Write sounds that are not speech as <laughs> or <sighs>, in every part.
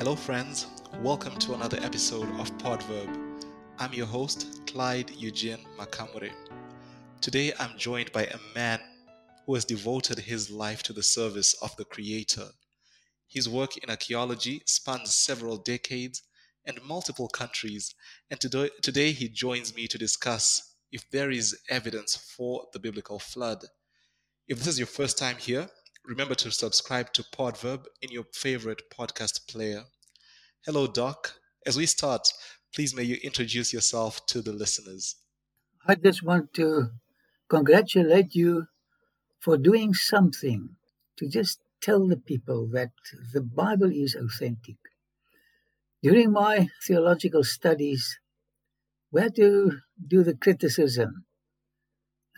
Hello, friends. Welcome to another episode of Podverb. I'm your host, Clyde Eugene Makamure. Today, I'm joined by a man who has devoted his life to the service of the Creator. His work in archaeology spans several decades and multiple countries, and today, today he joins me to discuss if there is evidence for the biblical flood. If this is your first time here, remember to subscribe to Podverb in your favorite podcast player. Hello, Doc. As we start, please may you introduce yourself to the listeners. I just want to congratulate you for doing something to just tell the people that the Bible is authentic. During my theological studies, we had to do the criticism,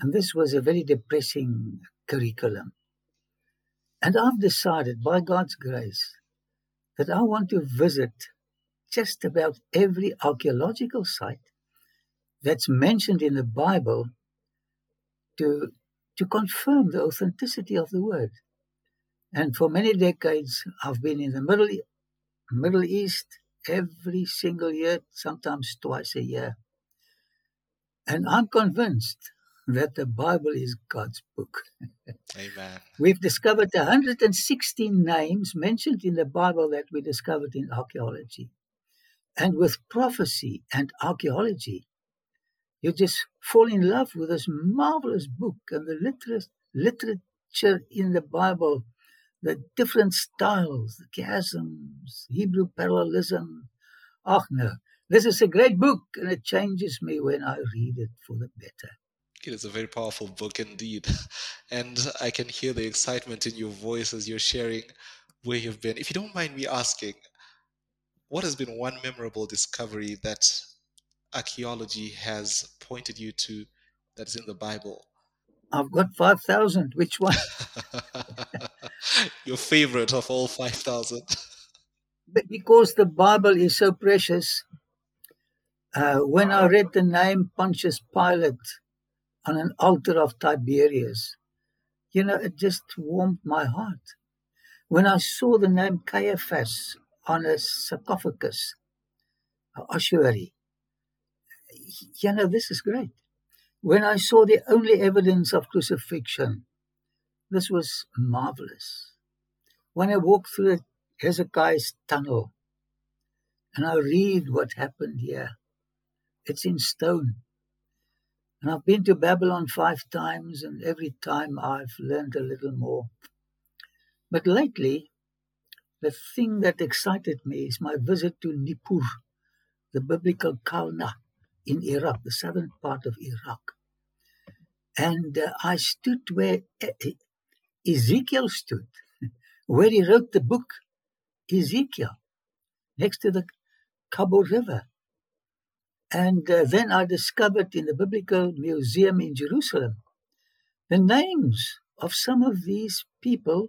and this was a very depressing curriculum. And I've decided, by God's grace, that I want to visit just about every archaeological site that's mentioned in the Bible to, to confirm the authenticity of the word. And for many decades, I've been in the Middle, Middle East every single year, sometimes twice a year. And I'm convinced that the Bible is God's book. Amen. We've discovered 116 names mentioned in the Bible that we discovered in archaeology. And with prophecy and archaeology, you just fall in love with this marvelous book and the liter- literature in the Bible, the different styles, the chiasms, Hebrew parallelism. Oh no, this is a great book and it changes me when I read it for the better. It is a very powerful book indeed. <laughs> And I can hear the excitement in your voice as you're sharing where you've been. If you don't mind me asking, what has been one memorable discovery that archaeology has pointed you to that's in the Bible? I've got 5,000. Which one? <laughs> <laughs> Your favorite of all 5,000. because the Bible is so precious, uh, when I read the name Pontius Pilate on an altar of Tiberius, you know, it just warmed my heart. When I saw the name Caiaphas on a sarcophagus, ossuary, you know, this is great. When I saw the only evidence of crucifixion, this was marvelous. When I walked through Hezekiah's tunnel and I read what happened here, it's in stone. And I've been to Babylon five times, and every time I've learned a little more. But lately, the thing that excited me is my visit to Nippur, the biblical Calneh in Iraq, the southern part of Iraq. And uh, I stood where Ezekiel stood, <laughs> where he wrote the book Ezekiel, next to the Chebar River. And uh, then I discovered in the Biblical Museum in Jerusalem the names of some of these people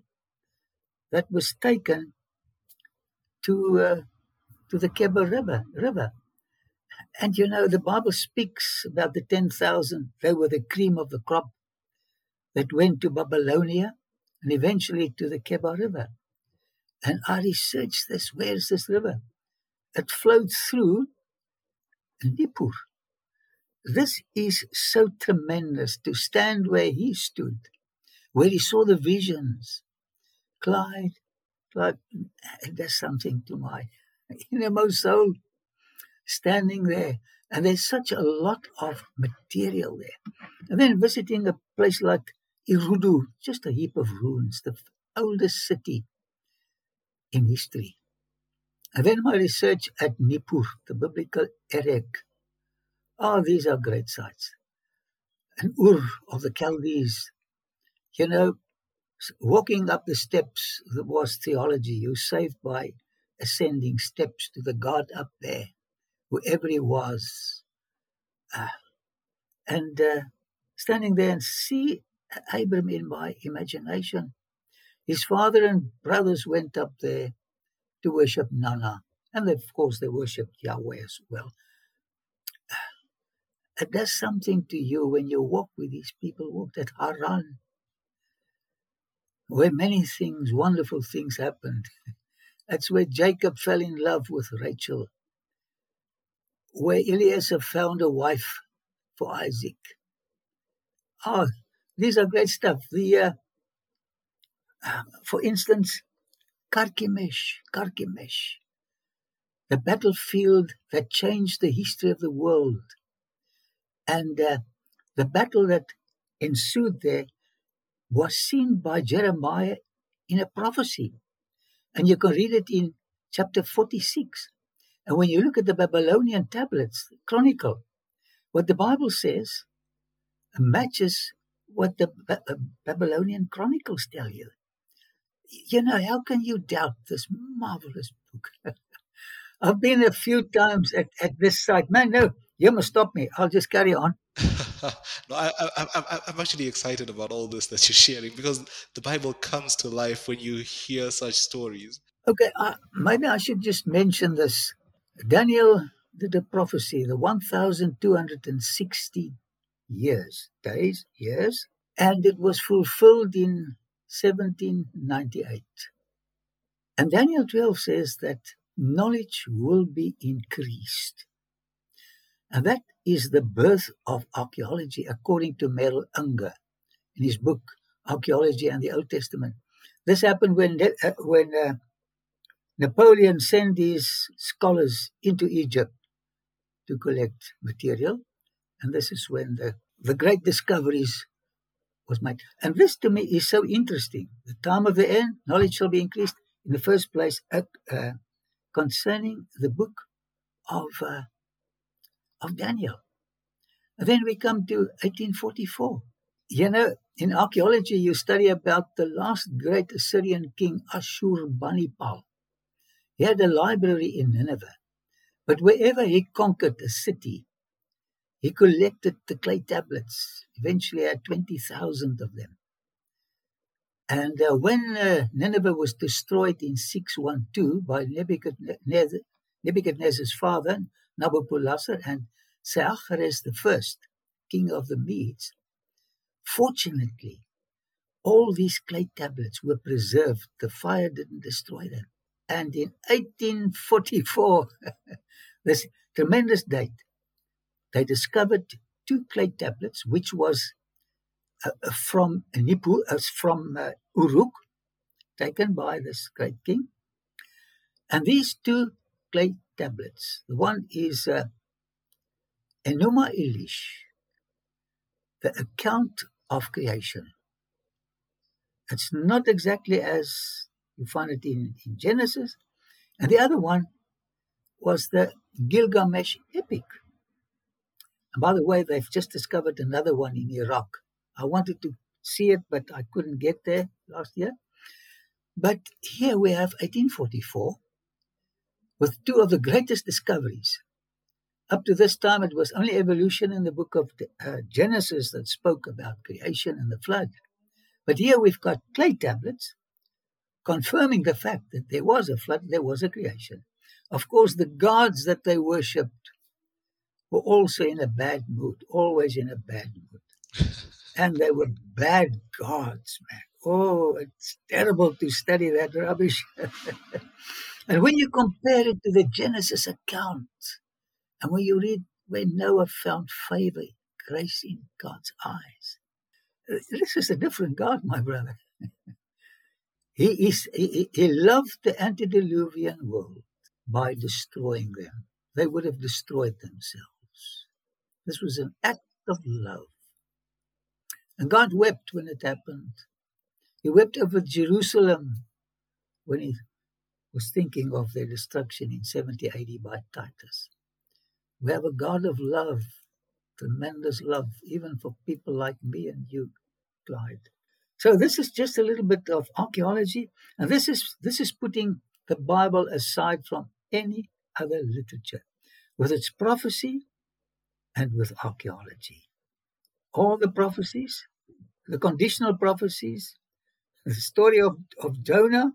that was taken to uh, to the Chebar River. River. And you know, the Bible speaks about the 10,000. They were the cream of the crop that went to Babylonia and eventually to the Chebar River. And I researched this. Where is this river? It flowed through Nippur. This is so tremendous to stand where he stood, where he saw the visions. Clyde, Clyde, does something to my <laughs> innermost soul, standing there. And there's such a lot of material there. And then visiting a place like Eridu, just a heap of ruins, the oldest city in history. And then my research at Nippur, the biblical Erech. Oh, these are great sites. And Ur of the Chaldees. You know, walking up the steps was theology. You're saved by ascending steps to the God up there, whoever he was. Uh, and uh, standing there and see Abram in my imagination. His father and brothers went up there to worship Nana. And of course, they worshiped Yahweh as well. <sighs> It does something to you when you walk with these people, walked at Haran, where many things, wonderful things happened. <laughs> That's where Jacob fell in love with Rachel, where Eliezer found a wife for Isaac. Oh, these are great stuff. The, uh, <sighs> for instance, Carchemish, Carchemish, the battlefield that changed the history of the world. And uh, the battle that ensued there was seen by Jeremiah in a prophecy. And you can read it in chapter 46. And when you look at the Babylonian tablets, Chronicle, what the Bible says matches what the Babylonian Chronicles tell you. You know, how can you doubt this marvelous book? <laughs> I've been a few times at, at this site. Man, no, you must stop me. I'll just carry on. <laughs> no, I, I, I, I'm actually excited about all this that you're sharing because the Bible comes to life when you hear such stories. Okay, uh, maybe I should just mention this. Daniel did a prophecy, the 1,260 years, days, years, and it was fulfilled in 1798. And Daniel 12 says that knowledge will be increased. And that is the birth of archaeology, according to Merrill Unger in his book, Archaeology and the Old Testament. This happened when, uh, when uh, Napoleon sent his scholars into Egypt to collect material. And this is when the, the great discoveries was made. And this to me is so interesting. The time of the end, knowledge shall be increased. In the first place, uh, uh, concerning the book of uh, of Daniel. And then we come to 1844. You know, in archaeology, you study about the last great Assyrian king, Ashurbanipal. He had a library in Nineveh, but wherever he conquered a city, he collected the clay tablets, eventually had 20,000 of them. And uh, when uh, Nineveh was destroyed in 612 by Nebuchadnezzar, Nebuchadnezzar's father, Nabopolassar, and Sennacherib I, king of the Medes, fortunately, all these clay tablets were preserved. The fire didn't destroy them. And in 1844, <laughs> this tremendous date, they discovered two clay tablets, which was uh, uh from Nippur, uh, from uh, Uruk, taken by this great king. And these two clay tablets, the one is uh, Enuma Elish, the account of creation. It's not exactly as you find it in, in Genesis. And the other one was the Gilgamesh epic. And by the way, they've just discovered another one in Iraq. I wanted to see it, but I couldn't get there last year. But here we have 1844 with two of the greatest discoveries. Up to this time, it was only evolution in the book of uh, Genesis that spoke about creation and the flood. But here we've got clay tablets confirming the fact that there was a flood, there was a creation. Of course, the gods that they worshipped were also in a bad mood, always in a bad mood. <laughs> and they were bad gods, man. Oh, it's terrible to study that rubbish. <laughs> and when you compare it to the Genesis account, and when you read where Noah found favor, grace in God's eyes, uh, this is a different God, my brother. <laughs> he, is, he, he loved the antediluvian world by destroying them. They would have destroyed themselves. This was an act of love. And God wept when it happened. He wept over Jerusalem when he was thinking of their destruction in 70 AD by Titus. We have a God of love, tremendous love, even for people like me and you, Clyde. So this is just a little bit of archaeology, and this is this is putting the Bible aside from any other literature, with its prophecy, and with archaeology. All the prophecies, the conditional prophecies, the story of, of Jonah,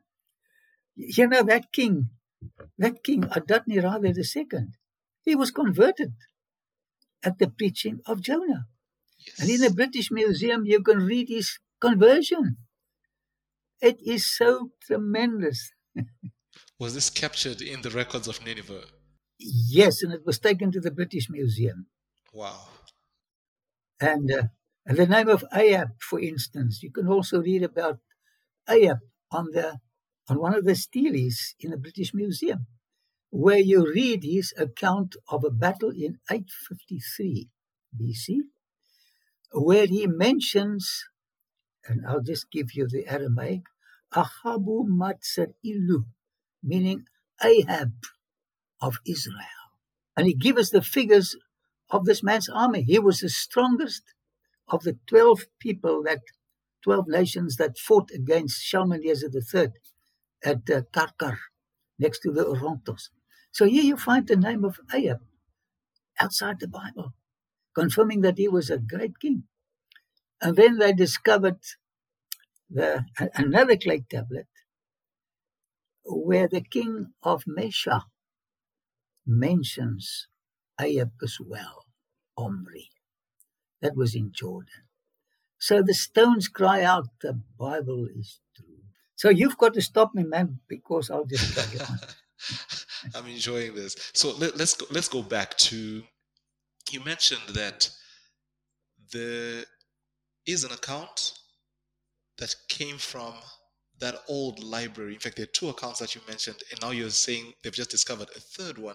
you know, that king, that king, Adad-nirari II, he was converted at the preaching of Jonah. Yes. And in the British Museum, you can read his conversion. It is so tremendous. <laughs> Was this captured in the records of Nineveh? Yes, and it was taken to the British Museum. Wow. And, uh, and the name of Ahab, for instance, you can also read about Ahab on the on one of the steles in the British Museum, where you read his account of a battle in 853 BC, where he mentions, and I'll just give you the Aramaic, Ahabu Matsar Ilu, meaning Ahab of Israel. And he gives the figures of this man's army. He was the strongest of the 12 people that, 12 nations that fought against Shalmaneser III at uh, Karkar, next to the Orontes. So here you find the name of Ahab outside the Bible, confirming that he was a great king. And then they discovered the, another clay tablet where the king of Mesha mentions Ahab as well, Omri. That was in Jordan. So the stones cry out, the Bible is true. So you've got to stop me, man, because I'll just. <laughs> I'm enjoying this. So let, us go, let's go back to you mentioned that there is an account that came from that old library. In fact, there are two accounts that you mentioned, and now you're saying they've just discovered a third one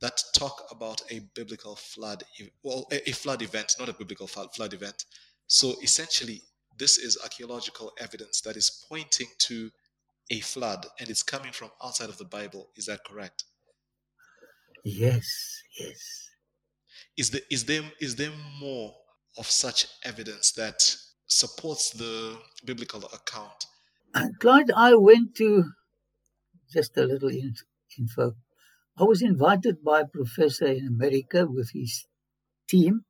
that talk about a biblical flood, well, a, flood event, not a biblical flood event. So essentially, this is archaeological evidence that is pointing to a flood, and it's coming from outside of the Bible. Is that correct? Yes, yes. Is there is there is there more of such evidence that supports the biblical account? Uh, and Clyde, I went to just a little info. I was invited by a professor in America with his team.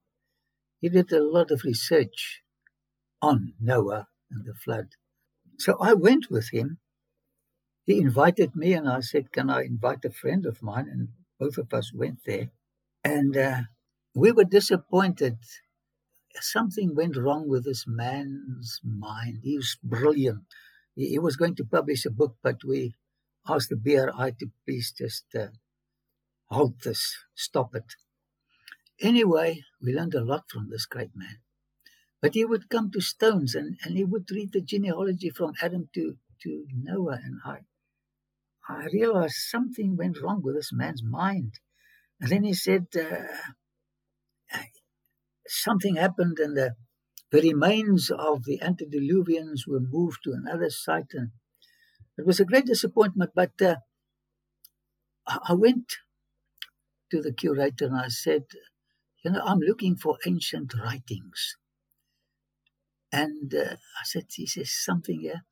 He did a lot of research on Noah and the flood. So I went with him. He invited me, and I said, Can I invite a friend of mine? And both of us went there. And uh, we were disappointed. Something went wrong with this man's mind. He was brilliant. He, he was going to publish a book, but we asked the BRI to please just uh, halt this, stop it. Anyway, we learned a lot from this great man. But he would come to stones and, and he would read the genealogy from Adam to, to Noah. And I, I realized something went wrong with this man's mind. And then he said, uh, something happened and the, the remains of the antediluvians were moved to another site. And it was a great disappointment. But uh, I went to the curator and I said, you know, I'm looking for ancient writings. And uh, I said, he says, something here?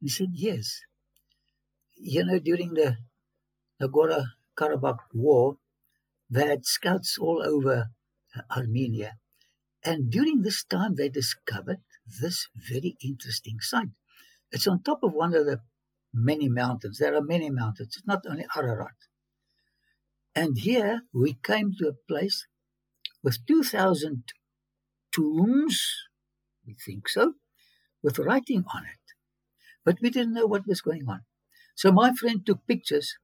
And he said, yes. You know, during the Nagorno Karabakh war, they had scouts all over uh, Armenia. And during this time, they discovered this very interesting site. It's on top of one of the many mountains. There are many mountains. It's not only Ararat. And here we came to a place with 2,000 tombs, we think so, with writing on it. But we didn't know what was going on. So my friend took pictures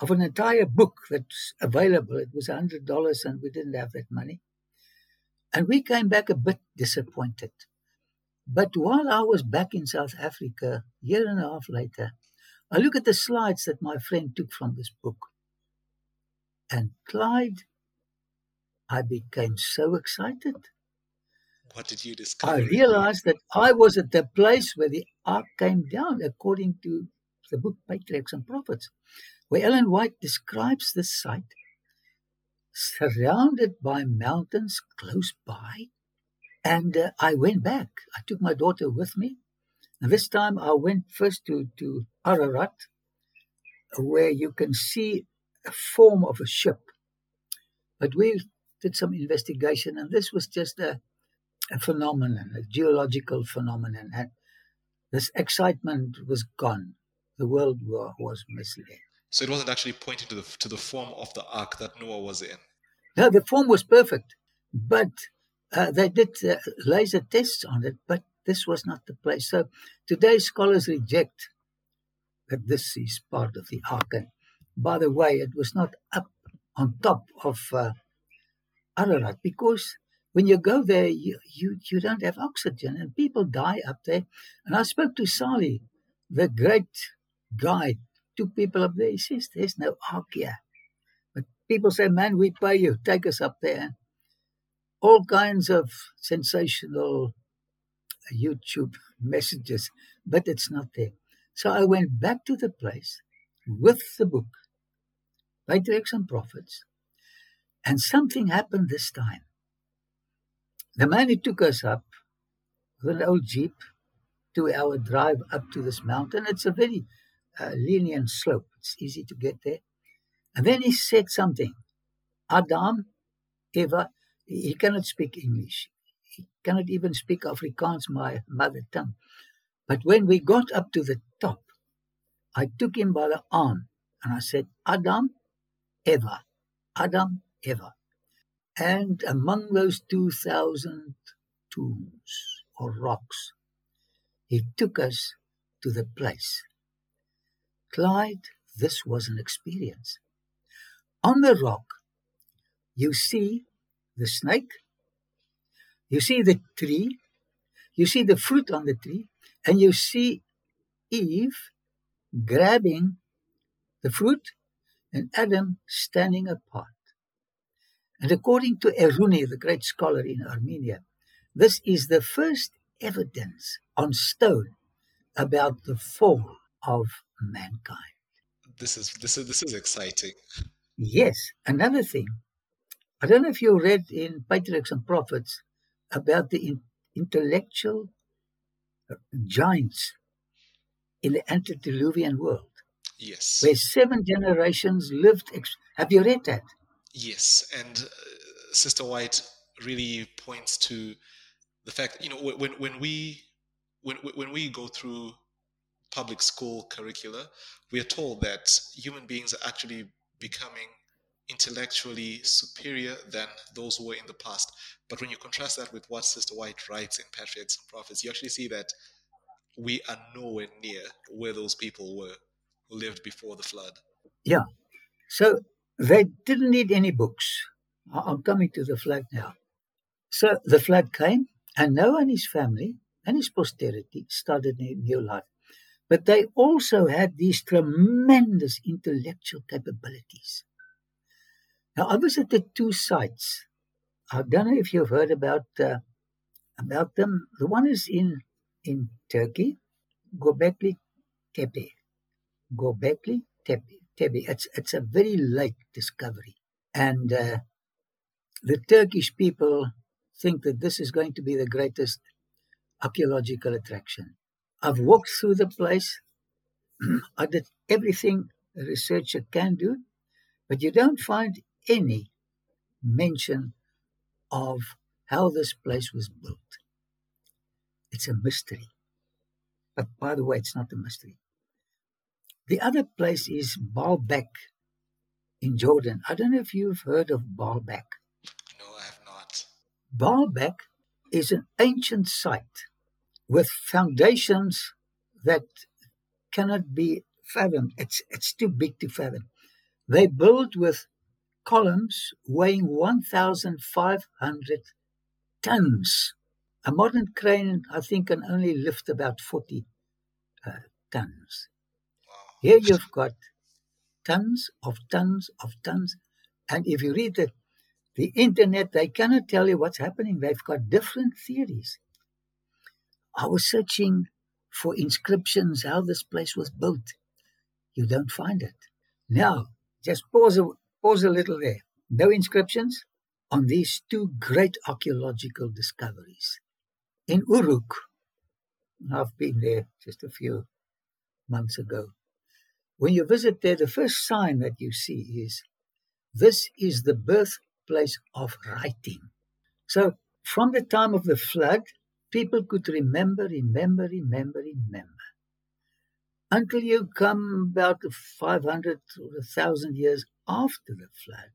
of an entire book that's available. It was $100 and we didn't have that money. And we came back a bit disappointed. But while I was back in South Africa, year and a half later, I look at the slides that my friend took from this book. And Clyde, I became so excited. What did you discover? I realized that I was at the place where the ark came down, according to the book Patriarchs and Prophets, where Ellen White describes the site surrounded by mountains close by. And uh, I went back. I took my daughter with me. And this time I went first to, to Ararat, where you can see a form of a ship. But we did some investigation, and this was just a, a phenomenon, a geological phenomenon. And this excitement was gone. The world war was misled. So it wasn't actually pointing to the to the form of the ark that Noah was in. No, the form was perfect, but uh, they did uh, laser tests on it, but this was not the place. So today scholars reject that this is part of the ark. And by the way, it was not up on top of uh, Ararat because when you go there, you, you, you don't have oxygen and people die up there. And I spoke to Sali, the great guide, two people up there. He says, There's no ark here. But people say, Man, we pay you, take us up there. All kinds of sensational YouTube <laughs> messages, but it's not there. So I went back to the place with the book, Patriarchs and Prophets, and something happened this time. The man who took us up with an old Jeep, two hour drive up to this mountain, it's a very uh, lenient slope, it's easy to get there. And then he said something Adam, Eva, he cannot speak English. He cannot even speak Afrikaans, my mother tongue. But when we got up to the top, I took him by the arm and I said, Adam, Eva, Adam, Eva. And among those 2,000 tombs or rocks, he took us to the place. Clyde, this was an experience. On the rock, you see the snake, you see the tree, you see the fruit on the tree, and you see Eve grabbing the fruit and Adam standing apart. And according to Eruni, the great scholar in Armenia, this is the first evidence on stone about the fall of mankind. This is this is this is exciting. Yes. Another thing, I don't know if you read in Patriarchs and Prophets about the in, intellectual giants in the antediluvian world. Yes. Where seven generations lived. Ex- Have you read that? Yes. And uh, Sister White really points to the fact, you know, when, when we when, when we go through public school curricula, we are told that human beings are actually becoming intellectually superior than those who were in the past. But when you contrast that with what Sister White writes in Patriarchs and Prophets, you actually see that we are nowhere near where those people were lived before the flood. Yeah. So they didn't need any books. I'm coming to the flood now. So the flood came, and Noah and his family and his posterity started a new life. But they also had these tremendous intellectual capabilities. Now, I visited two sites. I don't know if you've heard about uh, about them. The one is in in Turkey, Gobekli Tepe. Gobekli Tepe. Tepe. It's it's a very late discovery, and uh, the Turkish people think that this is going to be the greatest archaeological attraction. I've walked through the place. <clears throat> I did everything a researcher can do, but you don't find any mention of how this place was built. It's a mystery. But by the way, it's not a mystery. The other place is Baalbek in Jordan. I don't know if you've heard of Baalbek. No, I have not. Baalbek is an ancient site with foundations that cannot be fathomed. It's, it's too big to fathom. They built with columns weighing 1,500 tons. A modern crane, I think, can only lift about 40 uh, tons. Here you've got tons of tons of tons. And if you read the, the internet, they cannot tell you what's happening. They've got different theories. I was searching for inscriptions, how this place was built. You don't find it. Now, just pause a, pause a little there. No inscriptions on these two great archaeological discoveries. In Uruk, I've been there just a few months ago. When you visit there, the first sign that you see is this is the birthplace of writing. So, from the time of the flood, people could remember, remember, remember, remember. Until you come about 500 or 1,000 years after the flood,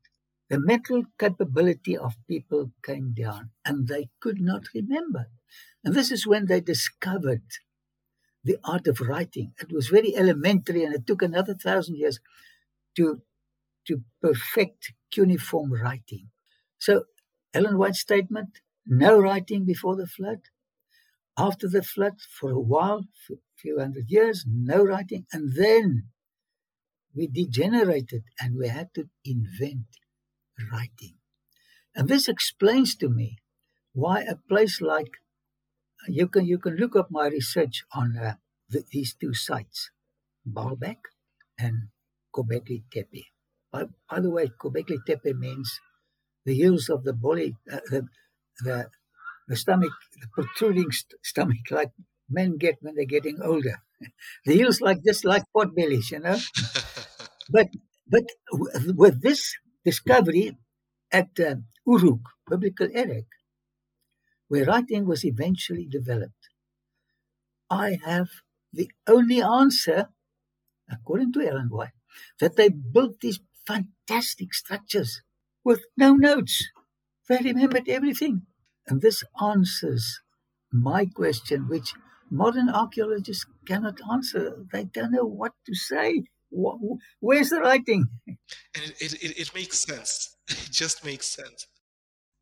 the mental capability of people came down and they could not remember. And this is when they discovered the art of writing. It was very elementary, and it took another thousand years to to perfect cuneiform writing. So, Ellen White's statement: no writing before the flood. After the flood, for a while, a few hundred years, no writing, and then we degenerated and we had to invent writing. And this explains to me why a place like you can you can look up my research on uh, the, these two sites, Baalbek and Göbekli Tepe. By, by the way, Göbekli Tepe means the hills of the body, uh, the, the the stomach, the protruding st- stomach, like men get when they're getting older. <laughs> the hills like this, like pot bellies, you know. <laughs> but but with this discovery at uh, Uruk, biblical Erech, where writing was eventually developed. I have the only answer, according to Ellen White, that they built these fantastic structures with no notes. They remembered everything. And this answers my question, which modern archaeologists cannot answer. They don't know what to say. Where's the writing? And it, it, it makes sense. <laughs> It just makes sense.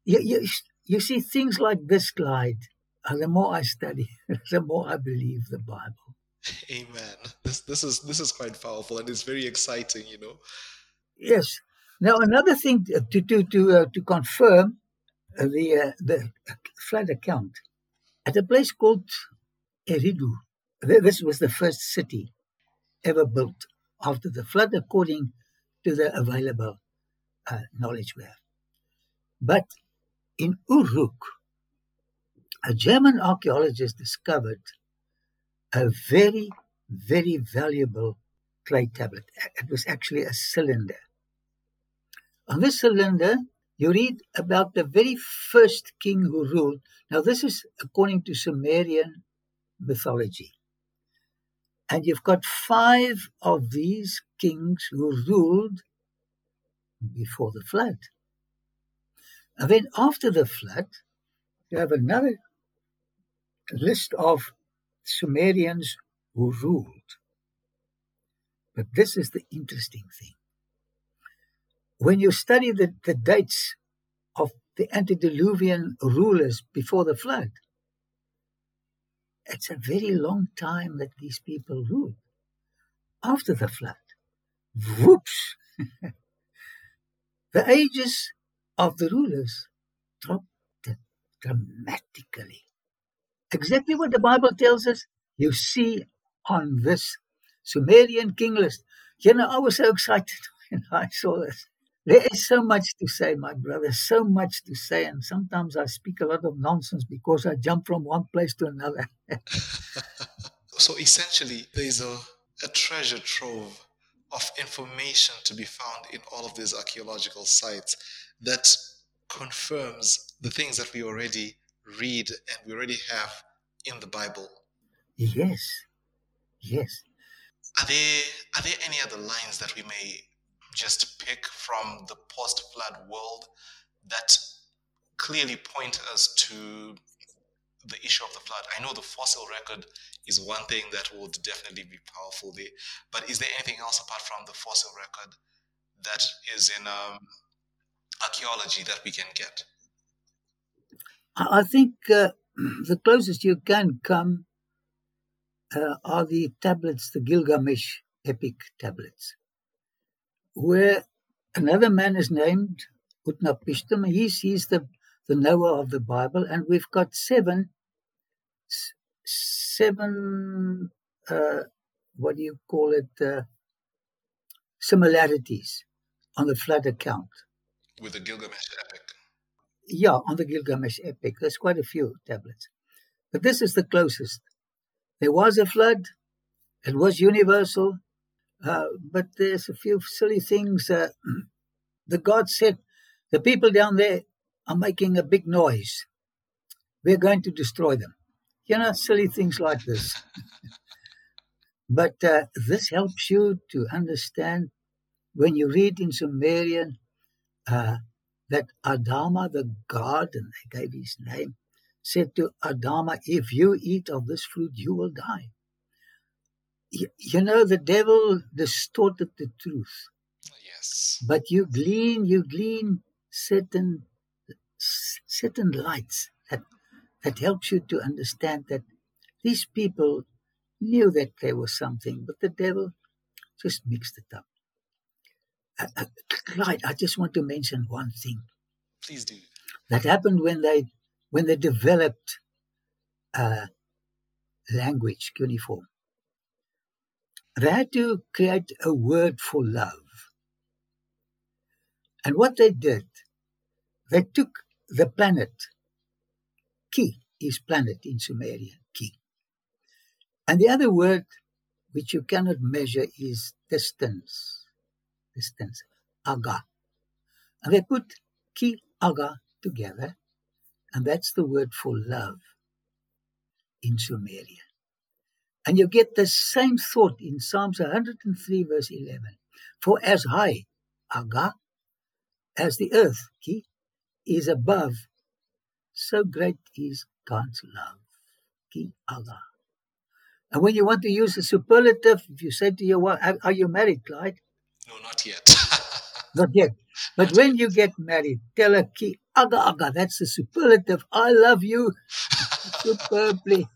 You, you, you see, things like this, Clyde, and the more I study, <laughs> the more I believe the Bible. <laughs> Amen. This this is this is quite powerful and it's very exciting, you know. Yes. Now another thing to to to uh, to confirm uh, the uh, the flood account at a place called Eridu. This was the first city ever built after the flood, according to the available uh, knowledge we have. But in Uruk, a German archaeologist discovered a very, very valuable clay tablet. It was actually a cylinder. On this cylinder, you read about the very first king who ruled. Now, this is according to Sumerian mythology. And you've got five of these kings who ruled before the flood. And then after the flood, you have another list of Sumerians who ruled. But this is the interesting thing. When you study the, the dates of the antediluvian rulers before the flood, it's a very long time that these people ruled. After the flood, whoops, <laughs> the ages of the rulers dropped dramatically. Exactly what the Bible tells us, you see on this Sumerian king list. You know, I was so excited <laughs> when I saw this. There is so much to say, my brother, so much to say. And sometimes I speak a lot of nonsense because I jump from one place to another. <laughs> so essentially, there's a, a treasure trove of information to be found in all of these archaeological sites that confirms the things that we already read and we already have in the Bible. Yes. Yes. Are there are there any other lines that we may just pick from the post flood world that clearly point us to the issue of the flood. I know the fossil record is one thing that would definitely be powerful there, but is there anything else apart from the fossil record that is in um, archaeology that we can get? I think uh, <clears throat> the closest you can come uh, are the tablets, the Gilgamesh epic tablets where another man is named Utnapishtim. He's, he's the, the Noah of the Bible, and we've got seven, seven, uh, what do you call it, uh, similarities on the flood account. With the Gilgamesh epic? Yeah, on the Gilgamesh epic. There's quite a few tablets. But this is the closest. There was a flood, it was universal, uh, but there's a few silly things. Uh, <clears throat> the God said, the people down there are making a big noise. We're going to destroy them. You know, silly things like this. <laughs> but uh, this helps you to understand when you read in Sumerian uh, that Adama, the god, and they gave his name, said to Adama, If you eat of this fruit, you will die. you, you know, the devil distorted the truth, Yes. but you glean, you glean certain certain lights that that helps you to understand that these people knew that there was something, but the devil just mixed it up. Uh, Clyde, I just want to mention one thing Please do. that happened when they when they developed uh, language cuneiform. They had to create a word for love. And what they did, they took the planet, Ki is planet in Sumerian, Ki. And the other word which you cannot measure is distance, distance, Aga. And they put Ki, Aga together, and that's the word for love in Sumerian. And you get the same thought in Psalms 103, verse 11. For as high, Aga, as the earth, Ki, is above, so great is God's love, Ki, Aga. And when you want to use a superlative, if you say to your wife, "Are- Are you married, Clyde? No, not yet. <laughs> Not yet. But when you get married, tell her, Ki, Aga, Aga, that's the superlative. I love you <laughs> superbly.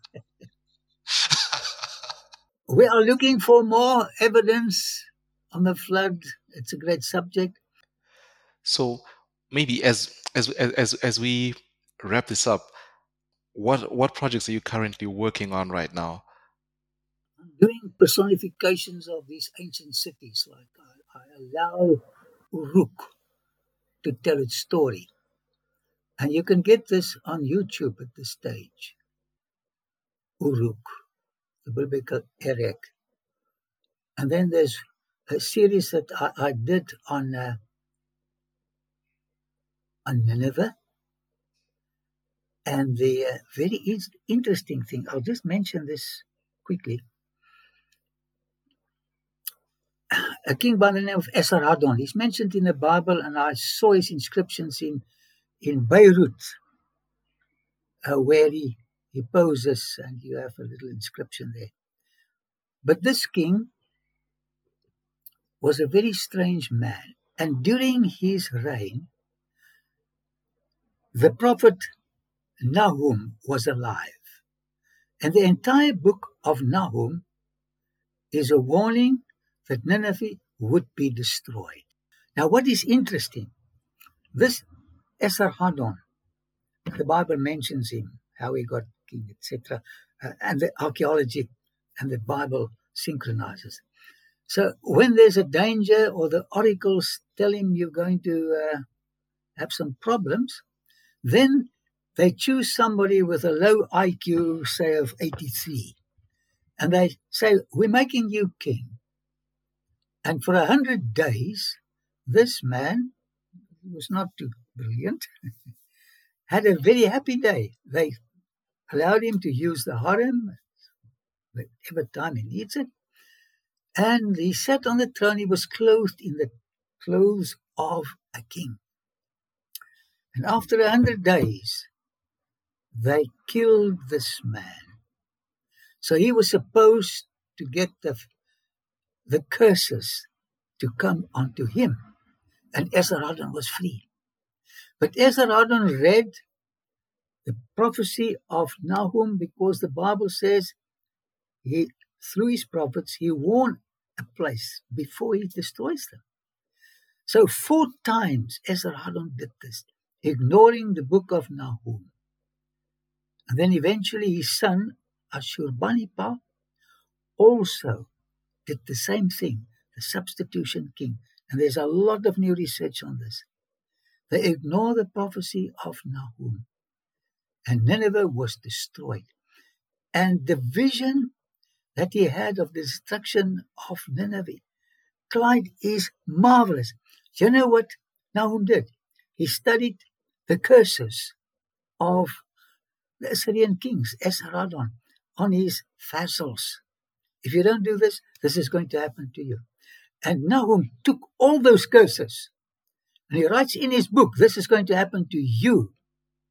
We are looking for more evidence on the flood. It's a great subject. so maybe as as as as we wrap this up, what what projects are you currently working on right now? I'm doing personifications of these ancient cities, like I, I allow Uruk to tell its story. And you can get this on YouTube at this stage. Uruk, the biblical Erech. And then there's a series that I, I did on uh, on Nineveh. And the uh, very in- interesting thing, I'll just mention this quickly. A king by the name of Esarhaddon, he's mentioned in the Bible, and I saw his inscriptions in, in Beirut, uh, where he, he poses, and you have a little inscription there. But this king was a very strange man, and during his reign, the prophet Nahum was alive. And the entire book of Nahum is a warning that Nineveh would be destroyed. Now, what is interesting, this Esarhaddon, the Bible mentions him, how he got king, etc., uh, and the archaeology and the Bible synchronizes. So when there's a danger or the oracles tell him you're going to uh, have some problems, then they choose somebody with a low IQ, say of 83, and they say, We're making you king. And for a hundred days, this man, who was not too brilliant, <laughs> had a very happy day. They allowed him to use the harem whatever time he needs it. And he sat on the throne. He was clothed in the clothes of a king. And after a hundred days, they killed this man. So he was supposed to get the, the curses to come onto him. And Esarhaddon was free. But Esarhaddon read the prophecy of Nahum because the Bible says he, through his prophets, he warned a place before he destroys them. So four times Esarhaddon did this, ignoring the book of Nahum. And then eventually his son, Ashurbanipal, also did the same thing, the substitution king. And there's a lot of new research on this. They ignore the prophecy of Nahum. And Nineveh was destroyed. And the vision that he had of the destruction of Nineveh, Clyde, is marvelous. Do you know what Nahum did? He studied the curses of the Assyrian kings, Esarhaddon, on his vassals. If you don't do this, this is going to happen to you. And Nahum took all those curses and he writes in his book, This is going to happen to you.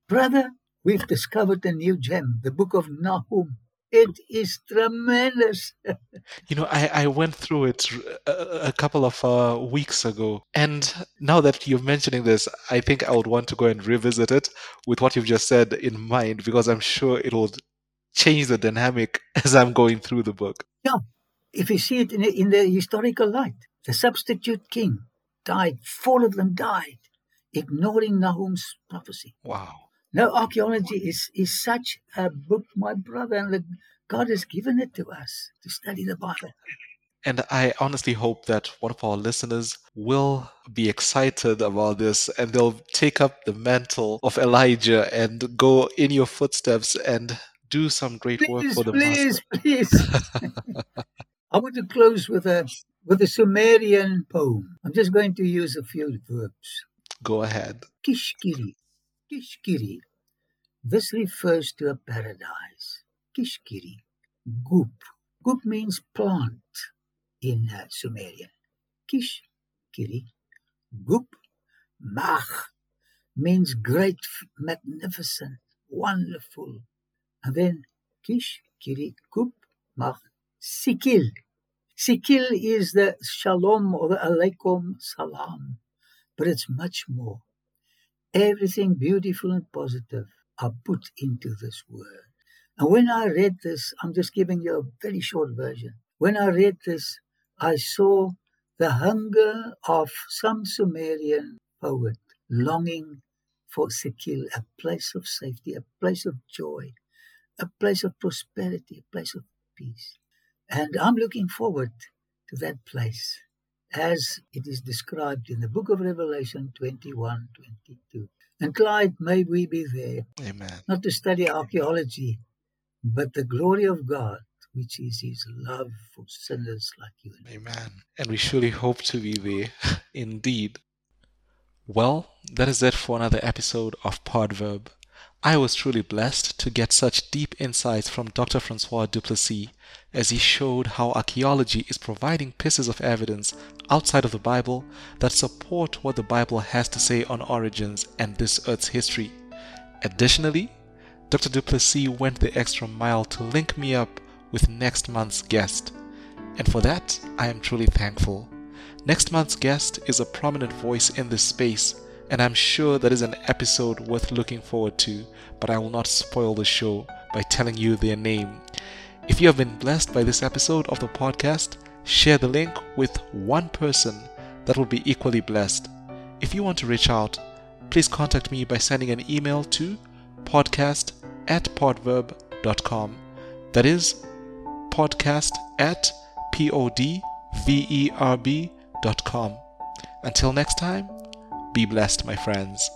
Brother, we've discovered a new gem, the book of Nahum. It is tremendous. <laughs> You know, I, I went through it a, a couple of uh, weeks ago. And now that you're mentioning this, I think I would want to go and revisit it with what you've just said in mind because I'm sure it will change the dynamic <laughs> as I'm going through the book. Yeah, if you see it in, in the historical light, the substitute king died, four of them died, ignoring Nahum's prophecy. Wow. No, archaeology is, is such a book, my brother, and the, God has given it to us to study the Bible. And I honestly hope that one of our listeners will be excited about this and they'll take up the mantle of Elijah and go in your footsteps and do some great please, work for the please, master. please. I want to close with a with a Sumerian poem. I'm just going to use a few verbs. Go ahead. Kishkiri. Kishkiri. This refers to a paradise. Kishkiri. Goop. Goop means plant in uh, Sumerian. Kishkiri. Goop. Mach means great, magnificent, wonderful. And then Kish, Kiri, Goop, Mach, Sikil. Sikil is the Shalom or the Aleikum Salam, but it's much more. Everything beautiful and positive are put into this word. And when I read this, I'm just giving you a very short version. When I read this, I saw the hunger of some Sumerian poet longing for Sikil, a place of safety, a place of joy, a place of prosperity, a place of peace. And I'm looking forward to that place as it is described in the book of Revelation 21 22. And Clyde, may we be there, Amen. not to study archaeology, but the glory of God, which is his love for sinners like you and me. Amen. And we surely hope to be there <laughs> indeed. Well, that is it for another episode of Podverb. I was truly blessed to get such deep insights from Dr. Francois Duplessis as he showed how archaeology is providing pieces of evidence outside of the Bible that support what the Bible has to say on origins and this earth's history. Additionally, Dr. Duplessis went the extra mile to link me up with next month's guest. And for that, I am truly thankful. Next month's guest is a prominent voice in this space, and I'm sure that is an episode worth looking forward to, but I will not spoil the show by telling you their name. If you have been blessed by this episode of the podcast, share the link with one person that will be equally blessed. If you want to reach out, please contact me by sending an email to podcast at podverb.com. That is podcast at podverb.com. Until next time, be blessed, my friends.